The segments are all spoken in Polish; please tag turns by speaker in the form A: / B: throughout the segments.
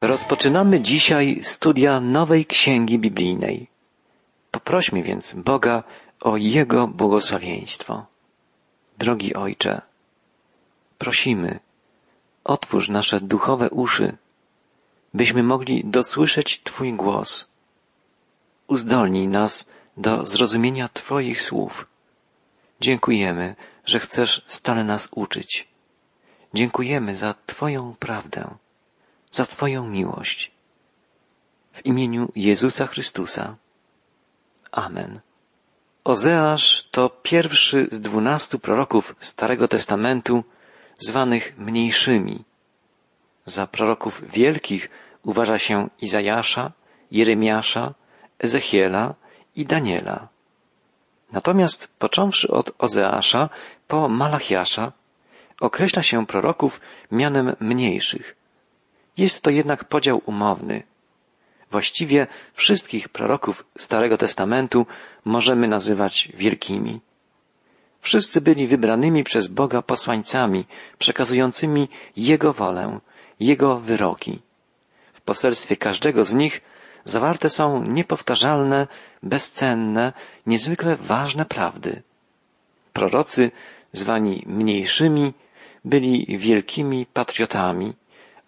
A: Rozpoczynamy dzisiaj studia nowej księgi biblijnej. Poprośmy więc Boga o Jego błogosławieństwo. Drogi Ojcze, prosimy, otwórz nasze duchowe uszy, byśmy mogli dosłyszeć Twój głos. Uzdolnij nas do zrozumienia Twoich słów. Dziękujemy, że chcesz stale nas uczyć. Dziękujemy za Twoją prawdę za Twoją miłość. W imieniu Jezusa Chrystusa. Amen. Ozeasz to pierwszy z dwunastu proroków Starego Testamentu zwanych mniejszymi. Za proroków wielkich uważa się Izajasza, Jeremiasza, Ezechiela i Daniela. Natomiast począwszy od Ozeasza po Malachiasza określa się proroków mianem mniejszych. Jest to jednak podział umowny. Właściwie wszystkich proroków Starego Testamentu możemy nazywać wielkimi. Wszyscy byli wybranymi przez Boga posłańcami, przekazującymi Jego wolę, Jego wyroki. W poselstwie każdego z nich zawarte są niepowtarzalne, bezcenne, niezwykle ważne prawdy. Prorocy, zwani mniejszymi, byli wielkimi patriotami,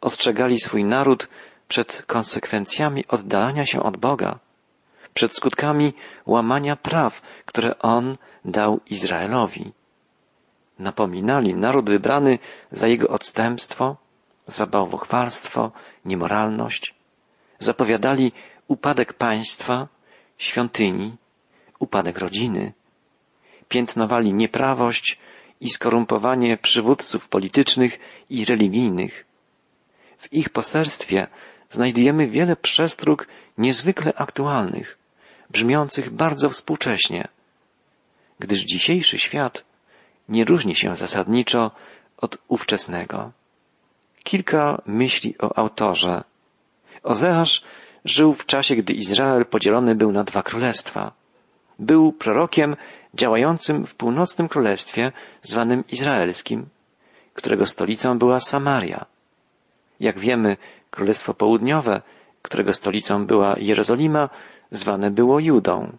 A: ostrzegali swój naród przed konsekwencjami oddalania się od Boga, przed skutkami łamania praw, które On dał Izraelowi. Napominali naród wybrany za jego odstępstwo, za bałwochwalstwo, niemoralność. Zapowiadali upadek państwa, świątyni, upadek rodziny. Piętnowali nieprawość i skorumpowanie przywódców politycznych i religijnych w ich poselstwie znajdujemy wiele przestróg niezwykle aktualnych, brzmiących bardzo współcześnie, gdyż dzisiejszy świat nie różni się zasadniczo od ówczesnego. Kilka myśli o autorze. Ozeasz żył w czasie, gdy Izrael podzielony był na dwa królestwa. Był prorokiem działającym w północnym królestwie zwanym izraelskim, którego stolicą była Samaria. Jak wiemy, Królestwo Południowe, którego stolicą była Jerozolima, zwane było Judą.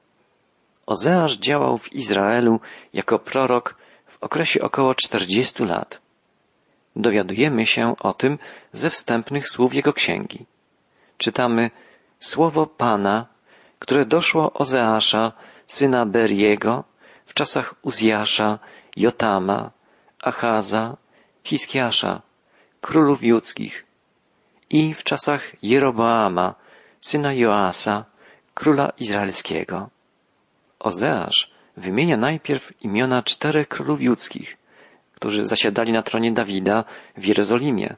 A: Ozeasz działał w Izraelu jako prorok w okresie około 40 lat. Dowiadujemy się o tym ze wstępnych słów jego księgi. Czytamy słowo Pana, które doszło Ozeasza, syna Beriego, w czasach Uzjasza, Jotama, Achaza, Hiskiasza, królów judzkich, i w czasach Jeroboama, syna Joasa, króla izraelskiego. Ozeasz wymienia najpierw imiona czterech królów judzkich, którzy zasiadali na tronie Dawida w Jerozolimie,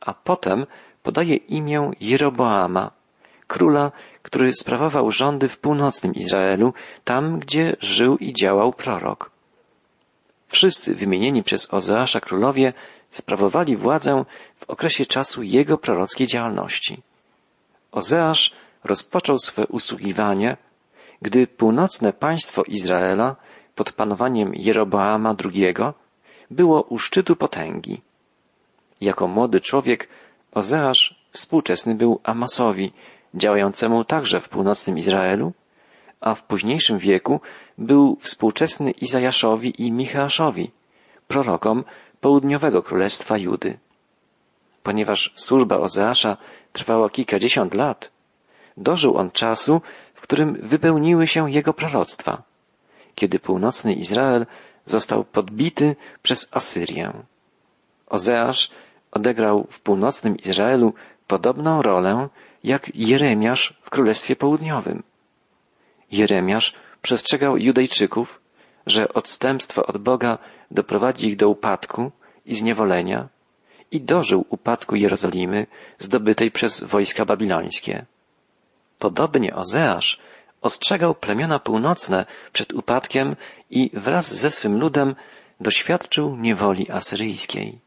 A: a potem podaje imię Jeroboama, króla, który sprawował rządy w północnym Izraelu, tam gdzie żył i działał prorok. Wszyscy wymienieni przez Ozeasza królowie sprawowali władzę w okresie czasu jego prorockiej działalności. Ozeasz rozpoczął swe usługiwanie, gdy północne państwo Izraela pod panowaniem Jeroboama II było u szczytu potęgi. Jako młody człowiek Ozeasz współczesny był Amasowi, działającemu także w północnym Izraelu, a w późniejszym wieku był współczesny Izajaszowi i Micheaszowi, prorokom południowego królestwa Judy. Ponieważ służba Ozeasza trwała kilkadziesiąt lat, dożył on czasu, w którym wypełniły się jego proroctwa, kiedy północny Izrael został podbity przez Asyrię. Ozeasz odegrał w północnym Izraelu podobną rolę jak Jeremiasz w Królestwie Południowym. Jeremiasz przestrzegał Judejczyków, że odstępstwo od Boga doprowadzi ich do upadku i zniewolenia i dożył upadku Jerozolimy zdobytej przez wojska babilońskie. Podobnie Ozeasz ostrzegał plemiona północne przed upadkiem i wraz ze swym ludem doświadczył niewoli asyryjskiej.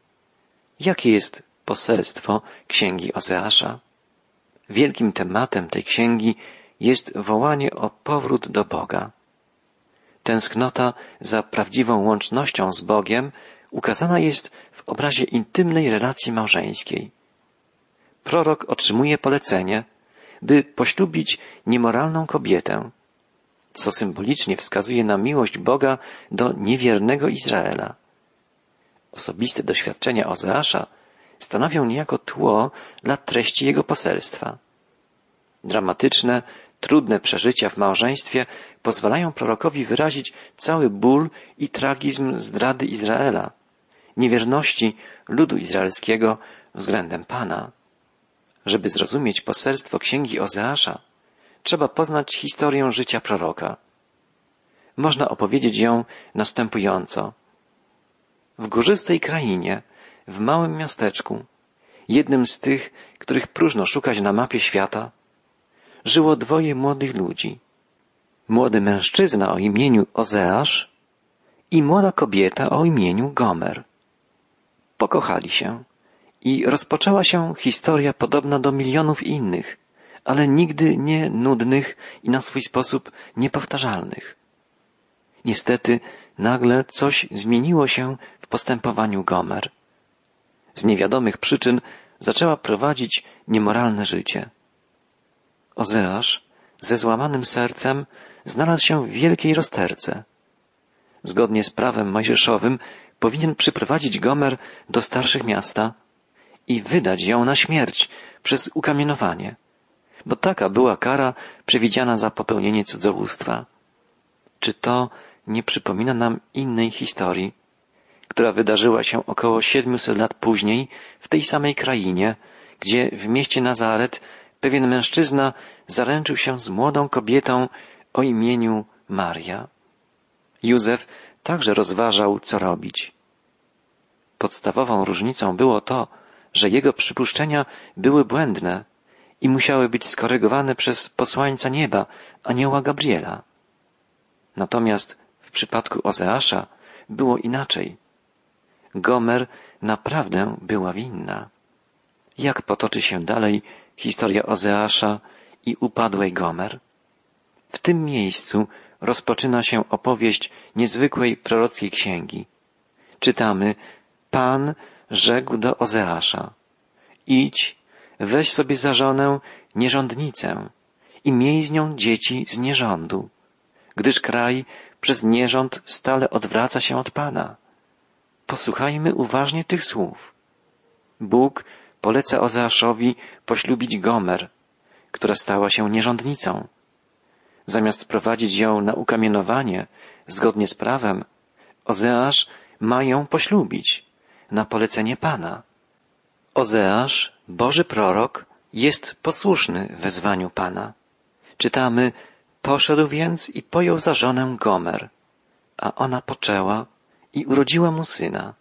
A: Jakie jest poselstwo księgi Ozeasza? Wielkim tematem tej księgi jest wołanie o powrót do Boga. Tęsknota za prawdziwą łącznością z Bogiem ukazana jest w obrazie intymnej relacji małżeńskiej. prorok otrzymuje polecenie, by poślubić niemoralną kobietę, co symbolicznie wskazuje na miłość Boga do niewiernego Izraela. Osobiste doświadczenia Ozeasza stanowią niejako tło dla treści jego poselstwa. Dramatyczne, trudne przeżycia w małżeństwie pozwalają prorokowi wyrazić cały ból i tragizm zdrady Izraela, niewierności ludu izraelskiego względem Pana. Żeby zrozumieć poselstwo księgi Ozeasza, trzeba poznać historię życia proroka. Można opowiedzieć ją następująco. W górzystej krainie, w małym miasteczku, jednym z tych, których próżno szukać na mapie świata, żyło dwoje młodych ludzi. Młody mężczyzna o imieniu Ozeasz i młoda kobieta o imieniu Gomer. Pokochali się i rozpoczęła się historia podobna do milionów innych, ale nigdy nie nudnych i na swój sposób niepowtarzalnych. Niestety nagle coś zmieniło się w postępowaniu Gomer. Z niewiadomych przyczyn zaczęła prowadzić niemoralne życie. Ozeasz ze złamanym sercem znalazł się w wielkiej rozterce. Zgodnie z prawem mojżeszowym powinien przyprowadzić Gomer do starszych miasta i wydać ją na śmierć przez ukamienowanie, bo taka była kara przewidziana za popełnienie cudzołóstwa. Czy to nie przypomina nam innej historii, która wydarzyła się około 700 lat później w tej samej krainie, gdzie w mieście Nazaret pewien mężczyzna zaręczył się z młodą kobietą o imieniu Maria. Józef także rozważał, co robić. Podstawową różnicą było to, że jego przypuszczenia były błędne i musiały być skorygowane przez posłańca nieba, anioła Gabriela. Natomiast w przypadku Ozeasza było inaczej. Gomer naprawdę była winna. Jak potoczy się dalej historia Ozeasza i upadłej Gomer? W tym miejscu rozpoczyna się opowieść niezwykłej prorockiej księgi. Czytamy, Pan rzekł do Ozeasza, idź, weź sobie za żonę nierządnicę i miej z nią dzieci z nierządu, gdyż kraj przez nierząd stale odwraca się od Pana. Posłuchajmy uważnie tych słów. Bóg poleca Ozeaszowi poślubić Gomer, która stała się nierządnicą. Zamiast prowadzić ją na ukamienowanie, zgodnie z prawem, Ozeasz ma ją poślubić na polecenie Pana. Ozeasz, Boży prorok, jest posłuszny wezwaniu Pana. Czytamy, poszedł więc i pojął za żonę Gomer, a ona poczęła i urodziła mu syna.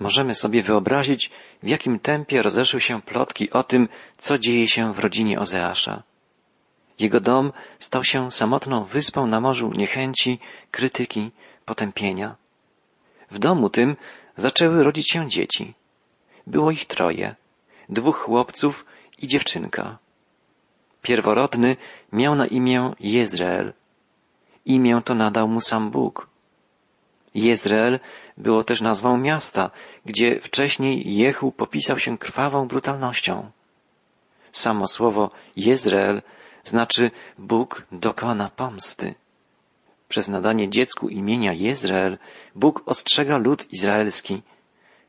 A: Możemy sobie wyobrazić, w jakim tempie rozeszły się plotki o tym, co dzieje się w rodzinie Ozeasza. Jego dom stał się samotną wyspą na morzu niechęci, krytyki, potępienia. W domu tym zaczęły rodzić się dzieci. Było ich troje, dwóch chłopców i dziewczynka. Pierworodny miał na imię Jezreel. Imię to nadał mu sam Bóg. Jezreel było też nazwą miasta, gdzie wcześniej Jehu popisał się krwawą brutalnością. Samo słowo Jezreel znaczy Bóg dokona pomsty. Przez nadanie dziecku imienia Jezreel Bóg ostrzega lud izraelski.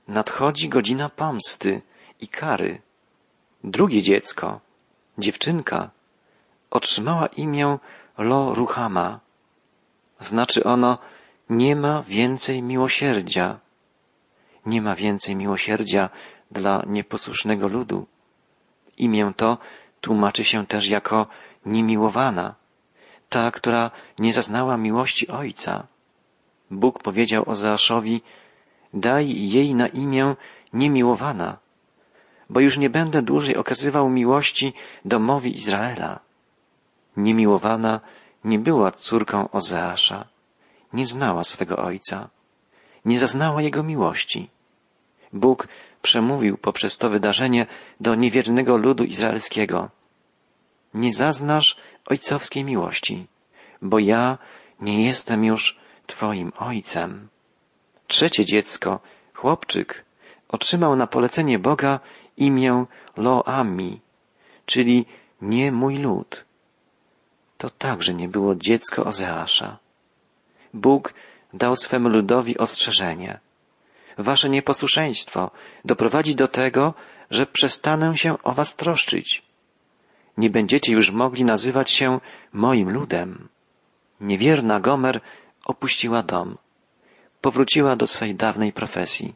A: Nadchodzi godzina pomsty i kary. Drugie dziecko, dziewczynka, otrzymała imię Lo Ruhama. Znaczy ono nie ma więcej miłosierdzia. Nie ma więcej miłosierdzia dla nieposłusznego ludu. Imię to tłumaczy się też jako niemiłowana, ta, która nie zaznała miłości Ojca. Bóg powiedział Ozeaszowi, daj jej na imię niemiłowana, bo już nie będę dłużej okazywał miłości domowi Izraela. Niemiłowana nie była córką Ozeasza, nie znała swego ojca, nie zaznała jego miłości. Bóg przemówił poprzez to wydarzenie do niewiernego ludu izraelskiego. Nie zaznasz ojcowskiej miłości, bo ja nie jestem już Twoim ojcem. Trzecie dziecko, chłopczyk, otrzymał na polecenie Boga imię Loami, czyli nie mój lud. To także nie było dziecko Ozeasza. Bóg dał swemu ludowi ostrzeżenie. Wasze nieposłuszeństwo doprowadzi do tego, że przestanę się o was troszczyć. Nie będziecie już mogli nazywać się moim ludem. Niewierna Gomer opuściła dom. Powróciła do swej dawnej profesji.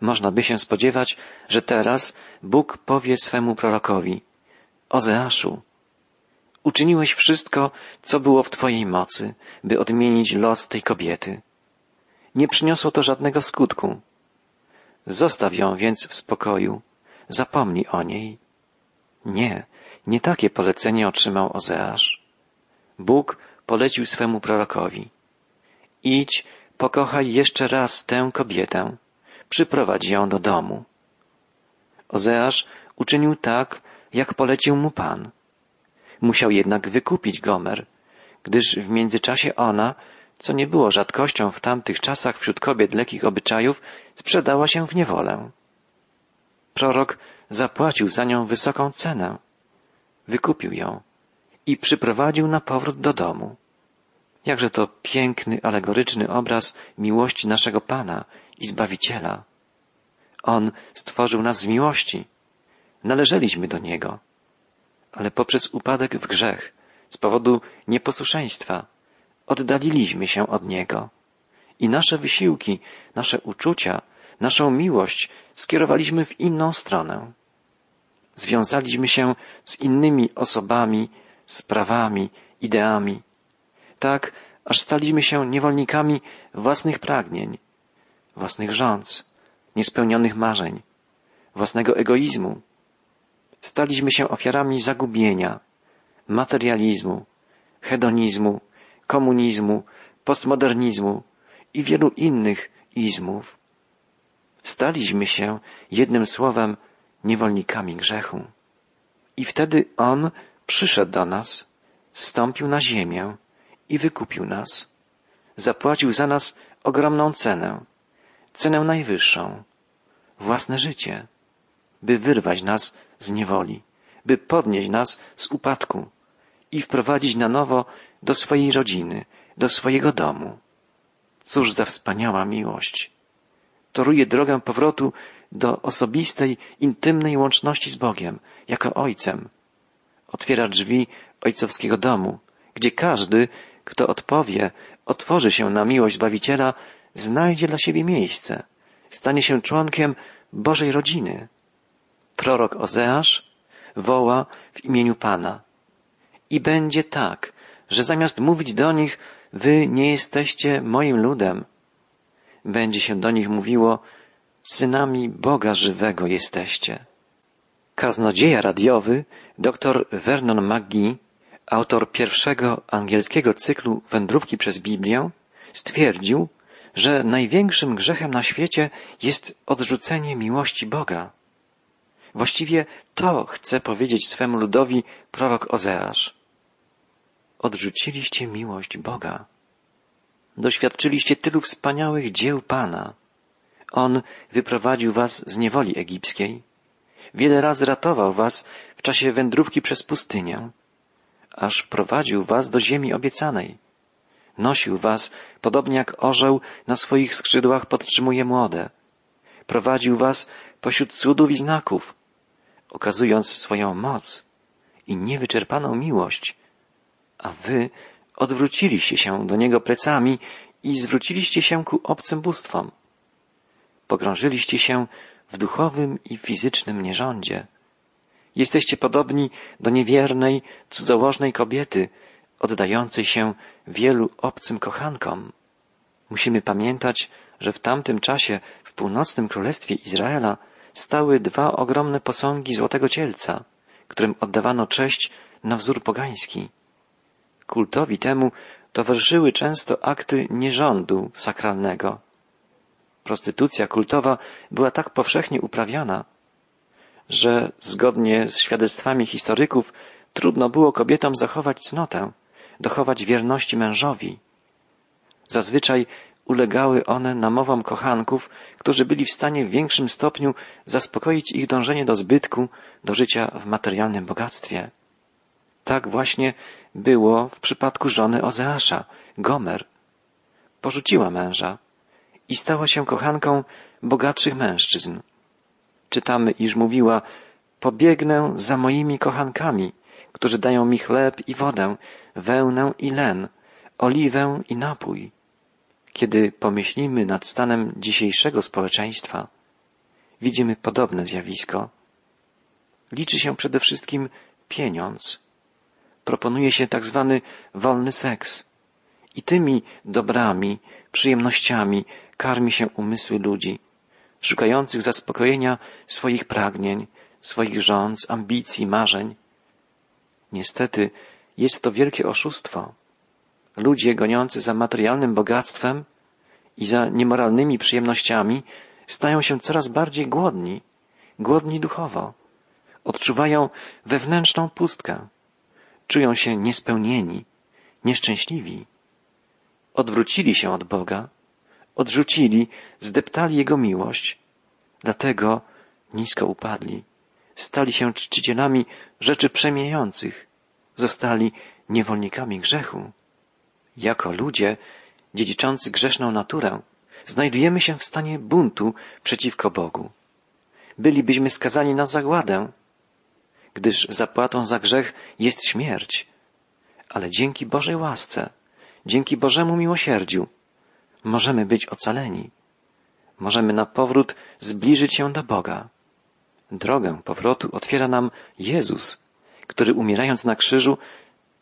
A: Można by się spodziewać, że teraz Bóg powie swemu prorokowi Ozeaszu, uczyniłeś wszystko, co było w Twojej mocy, by odmienić los tej kobiety. Nie przyniosło to żadnego skutku. Zostaw ją więc w spokoju, zapomnij o niej. Nie, nie takie polecenie otrzymał Ozeasz. Bóg polecił swemu prorokowi. Idź, pokochaj jeszcze raz tę kobietę, przyprowadź ją do domu. Ozeasz uczynił tak, jak polecił mu Pan. Musiał jednak wykupić Gomer, gdyż w międzyczasie ona, co nie było rzadkością w tamtych czasach wśród kobiet lekkich obyczajów, sprzedała się w niewolę. Prorok zapłacił za nią wysoką cenę. Wykupił ją i przyprowadził na powrót do domu. Jakże to piękny, alegoryczny obraz miłości naszego Pana i Zbawiciela. On stworzył nas z miłości. Należeliśmy do Niego. Ale poprzez upadek w grzech, z powodu nieposłuszeństwa, oddaliliśmy się od Niego. I nasze wysiłki, nasze uczucia, naszą miłość skierowaliśmy w inną stronę. Związaliśmy się z innymi osobami, sprawami, ideami. Tak, aż staliśmy się niewolnikami własnych pragnień, własnych rządz, niespełnionych marzeń, własnego egoizmu. Staliśmy się ofiarami zagubienia, materializmu, hedonizmu, komunizmu, postmodernizmu i wielu innych izmów. Staliśmy się, jednym słowem, niewolnikami grzechu. I wtedy On przyszedł do nas, stąpił na ziemię i wykupił nas. Zapłacił za nas ogromną cenę, cenę najwyższą, własne życie, by wyrwać nas z niewoli, by podnieść nas z upadku i wprowadzić na nowo do swojej rodziny, do swojego domu. Cóż za wspaniała miłość! Toruje drogę powrotu do osobistej, intymnej łączności z Bogiem, jako Ojcem. Otwiera drzwi ojcowskiego domu, gdzie każdy, kto odpowie, otworzy się na miłość Zbawiciela, znajdzie dla siebie miejsce, stanie się członkiem Bożej rodziny. Prorok Ozeasz woła w imieniu Pana. I będzie tak, że zamiast mówić do nich, wy nie jesteście moim ludem, będzie się do nich mówiło, synami Boga żywego jesteście. Kaznodzieja radiowy dr Vernon McGee, autor pierwszego angielskiego cyklu Wędrówki przez Biblię, stwierdził, że największym grzechem na świecie jest odrzucenie miłości Boga. Właściwie to chce powiedzieć swemu ludowi prorok Ozeasz. Odrzuciliście miłość Boga. Doświadczyliście tylu wspaniałych dzieł Pana. On wyprowadził was z niewoli egipskiej. Wiele razy ratował was w czasie wędrówki przez pustynię, aż prowadził was do ziemi obiecanej. Nosił was, podobnie jak orzeł na swoich skrzydłach podtrzymuje młode. Prowadził was pośród cudów i znaków, okazując swoją moc i niewyczerpaną miłość, a wy odwróciliście się do Niego plecami i zwróciliście się ku obcym bóstwom. Pogrążyliście się w duchowym i fizycznym nierządzie. Jesteście podobni do niewiernej, cudzołożnej kobiety, oddającej się wielu obcym kochankom. Musimy pamiętać, że w tamtym czasie w północnym królestwie Izraela stały dwa ogromne posągi złotego cielca, którym oddawano cześć na wzór pogański. Kultowi temu towarzyszyły często akty nierządu sakralnego. Prostytucja kultowa była tak powszechnie uprawiana, że zgodnie z świadectwami historyków trudno było kobietom zachować cnotę, dochować wierności mężowi. Zazwyczaj ulegały one namowom kochanków, którzy byli w stanie w większym stopniu zaspokoić ich dążenie do zbytku, do życia w materialnym bogactwie. Tak właśnie było w przypadku żony Ozeasza, Gomer. Porzuciła męża i stała się kochanką bogatszych mężczyzn. Czytamy, iż mówiła, pobiegnę za moimi kochankami, którzy dają mi chleb i wodę, wełnę i len, oliwę i napój. Kiedy pomyślimy nad stanem dzisiejszego społeczeństwa, widzimy podobne zjawisko. Liczy się przede wszystkim pieniądz. Proponuje się tak zwany wolny seks. I tymi dobrami, przyjemnościami karmi się umysły ludzi, szukających zaspokojenia swoich pragnień, swoich rządz, ambicji, marzeń. Niestety jest to wielkie oszustwo. Ludzie goniący za materialnym bogactwem i za niemoralnymi przyjemnościami stają się coraz bardziej głodni, głodni duchowo. Odczuwają wewnętrzną pustkę. Czują się niespełnieni, nieszczęśliwi. Odwrócili się od Boga, odrzucili, zdeptali Jego miłość, dlatego nisko upadli. Stali się czcicielami rzeczy przemijających, zostali niewolnikami grzechu. Jako ludzie, dziedziczący grzeszną naturę, znajdujemy się w stanie buntu przeciwko Bogu. Bylibyśmy skazani na zagładę, gdyż zapłatą za grzech jest śmierć. Ale dzięki Bożej łasce, dzięki Bożemu miłosierdziu, możemy być ocaleni. Możemy na powrót zbliżyć się do Boga. Drogę powrotu otwiera nam Jezus, który umierając na krzyżu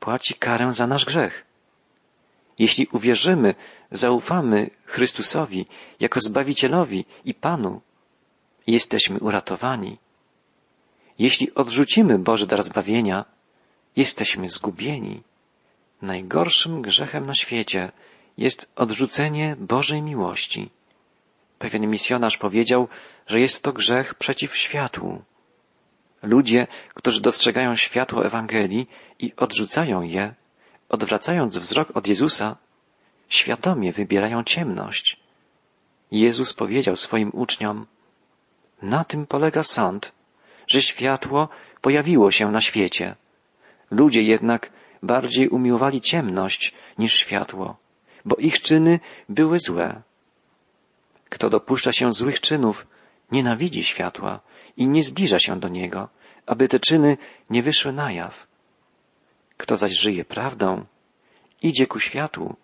A: płaci karę za nasz grzech. Jeśli uwierzymy, zaufamy Chrystusowi jako Zbawicielowi i Panu, jesteśmy uratowani. Jeśli odrzucimy Boży dar zbawienia, jesteśmy zgubieni. Najgorszym grzechem na świecie jest odrzucenie Bożej miłości. Pewien misjonarz powiedział, że jest to grzech przeciw światłu. Ludzie, którzy dostrzegają światło Ewangelii i odrzucają je, odwracając wzrok od Jezusa, świadomie wybierają ciemność. Jezus powiedział swoim uczniom, na tym polega sąd, że światło pojawiło się na świecie. Ludzie jednak bardziej umiłowali ciemność niż światło, bo ich czyny były złe. Kto dopuszcza się złych czynów, nienawidzi światła i nie zbliża się do niego, aby te czyny nie wyszły na jaw. Kto zaś żyje prawdą, idzie ku światłu,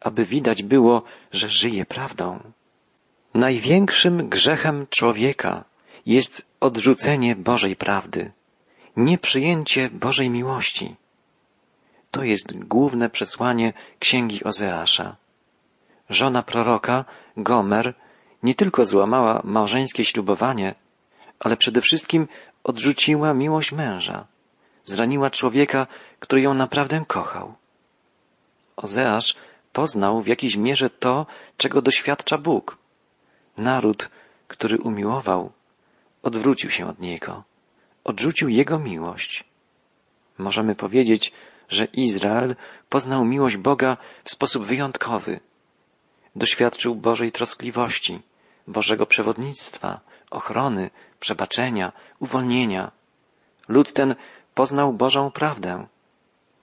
A: aby widać było, że żyje prawdą. Największym grzechem człowieka jest odrzucenie Bożej prawdy, nieprzyjęcie Bożej miłości. To jest główne przesłanie księgi Ozeasza. Żona proroka, Gomer, nie tylko złamała małżeńskie ślubowanie, ale przede wszystkim odrzuciła miłość męża. Zraniła człowieka, który ją naprawdę kochał. Ozeasz poznał w jakiejś mierze to, czego doświadcza Bóg. Naród, który umiłował, odwrócił się od Niego, odrzucił Jego miłość. Możemy powiedzieć, że Izrael poznał miłość Boga w sposób wyjątkowy. Doświadczył Bożej troskliwości, Bożego przewodnictwa, ochrony, przebaczenia, uwolnienia. Lud ten poznał Bożą prawdę.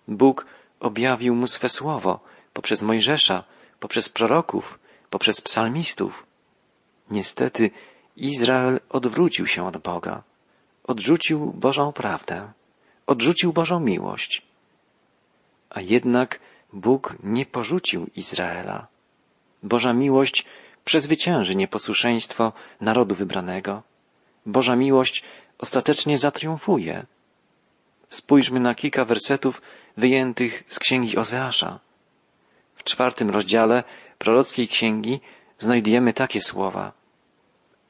A: Bóg objawił mu swe słowo poprzez Mojżesza, poprzez proroków, poprzez psalmistów. Niestety Izrael odwrócił się od Boga, odrzucił Bożą prawdę, odrzucił Bożą miłość. A jednak Bóg nie porzucił Izraela. Boża miłość przezwycięży nieposłuszeństwo narodu wybranego. Boża miłość ostatecznie zatriumfuje. Spójrzmy na kilka wersetów wyjętych z księgi Ozeasza. W czwartym rozdziale prorockiej księgi znajdujemy takie słowa.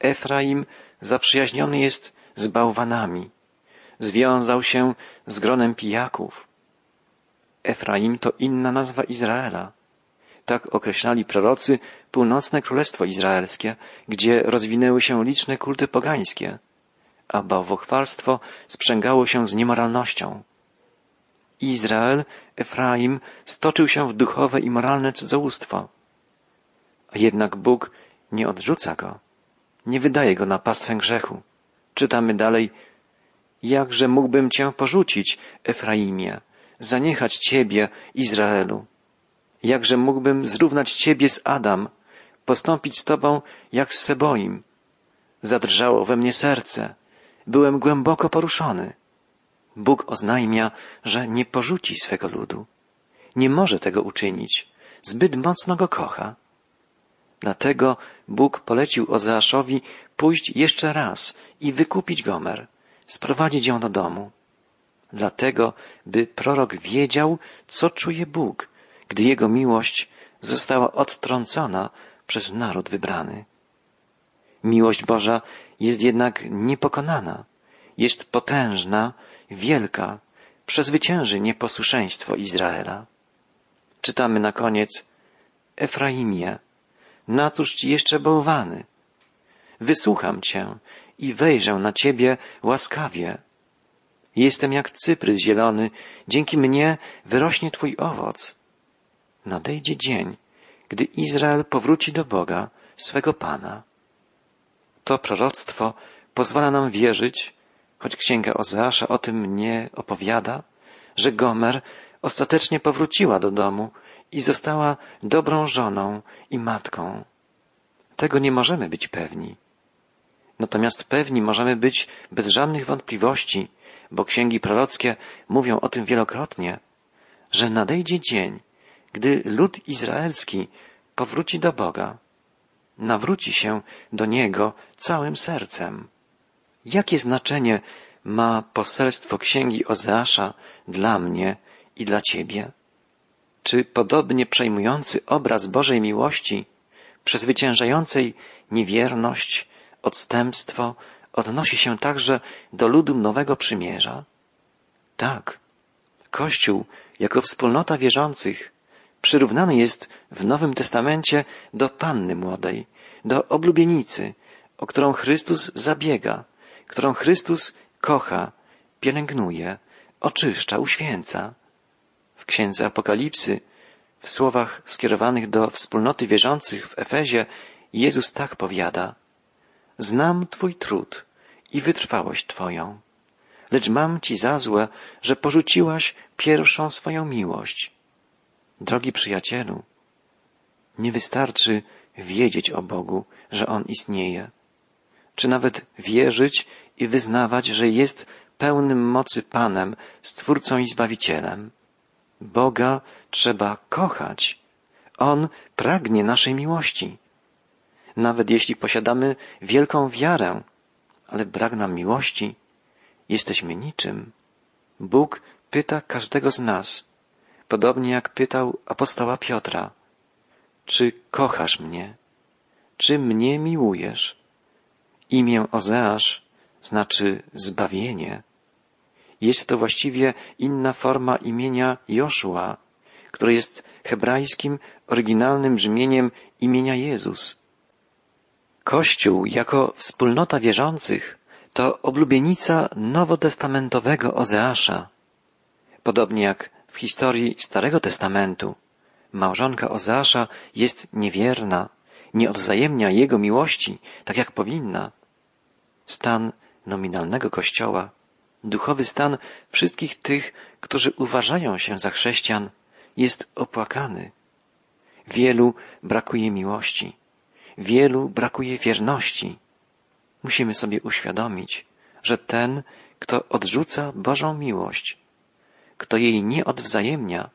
A: Efraim zaprzyjaźniony jest z bałwanami, związał się z gronem pijaków. Efraim to inna nazwa Izraela. Tak określali prorocy północne królestwo izraelskie, gdzie rozwinęły się liczne kulty pogańskie, a bałwochwalstwo sprzęgało się z niemoralnością. Izrael, Efraim stoczył się w duchowe i moralne cudzołóstwo. A jednak Bóg nie odrzuca go, nie wydaje go na pastwę grzechu. Czytamy dalej, jakże mógłbym cię porzucić, Efraimie, zaniechać ciebie, Izraelu. Jakże mógłbym zrównać ciebie z Adam, postąpić z tobą jak z Seboim. Zadrżało we mnie serce, byłem głęboko poruszony. Bóg oznajmia, że nie porzuci swego ludu. Nie może tego uczynić. Zbyt mocno go kocha. Dlatego Bóg polecił Ozeaszowi pójść jeszcze raz i wykupić Gomer, sprowadzić ją do domu. Dlatego, by prorok wiedział, co czuje Bóg, gdy jego miłość została odtrącona przez naród wybrany. Miłość Boża jest jednak niepokonana, jest potężna, wielka, przezwycięży nieposłuszeństwo Izraela. Czytamy na koniec Efraimie, na cóż ci jeszcze bałwany? Wysłucham cię i wejrzę na ciebie łaskawie. Jestem jak cyprys zielony, dzięki mnie wyrośnie twój owoc. Nadejdzie dzień, gdy Izrael powróci do Boga, swego Pana. To proroctwo pozwala nam wierzyć, choć księga Ozeasza o tym nie opowiada, że Gomer ostatecznie powróciła do domu i została dobrą żoną i matką. Tego nie możemy być pewni. Natomiast pewni możemy być bez żadnych wątpliwości, bo księgi prorockie mówią o tym wielokrotnie, że nadejdzie dzień, gdy lud izraelski powróci do Boga, nawróci się do Niego całym sercem. Jakie znaczenie ma poselstwo księgi Ozeasza dla mnie i dla Ciebie? Czy podobnie przejmujący obraz Bożej miłości, przezwyciężającej niewierność, odstępstwo, odnosi się także do ludu Nowego Przymierza? Tak. Kościół, jako wspólnota wierzących, przyrównany jest w Nowym Testamencie do Panny Młodej, do oblubienicy, o którą Chrystus zabiega, którą Chrystus kocha, pielęgnuje, oczyszcza, uświęca. W księdze Apokalipsy, w słowach skierowanych do wspólnoty wierzących w Efezie, Jezus tak powiada: Znam Twój trud i wytrwałość Twoją, lecz mam Ci za złe, że porzuciłaś pierwszą swoją miłość. Drogi przyjacielu, nie wystarczy wiedzieć o Bogu, że On istnieje, czy nawet wierzyć i wyznawać, że jest pełnym mocy Panem, Stwórcą i Zbawicielem. Boga trzeba kochać. On pragnie naszej miłości. Nawet jeśli posiadamy wielką wiarę, ale brak nam miłości, jesteśmy niczym. Bóg pyta każdego z nas, podobnie jak pytał apostoła Piotra, czy kochasz mnie? Czy mnie miłujesz? Imię Ozeasz znaczy zbawienie. Jest to właściwie inna forma imienia Joszua, które jest hebrajskim, oryginalnym brzmieniem imienia Jezus. Kościół jako wspólnota wierzących to oblubienica nowotestamentowego Ozeasza. Podobnie jak w historii Starego Testamentu, małżonka Ozeasza jest niewierna, nie odwzajemnia jego miłości, tak jak powinna. Stan nominalnego Kościoła, duchowy stan wszystkich tych, którzy uważają się za chrześcijan, jest opłakany. Wielu brakuje miłości, wielu brakuje wierności. Musimy sobie uświadomić, że ten, kto odrzuca Bożą miłość, kto jej nie odwzajemnia,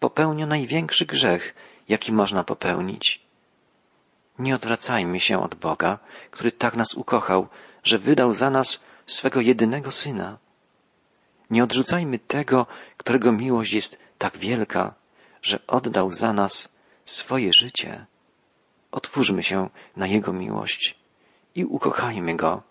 A: popełnia największy grzech, jaki można popełnić. Nie odwracajmy się od Boga, który tak nas ukochał, że wydał za nas swego jedynego Syna. Nie odrzucajmy tego, którego miłość jest tak wielka, że oddał za nas swoje życie. Otwórzmy się na Jego miłość i ukochajmy Go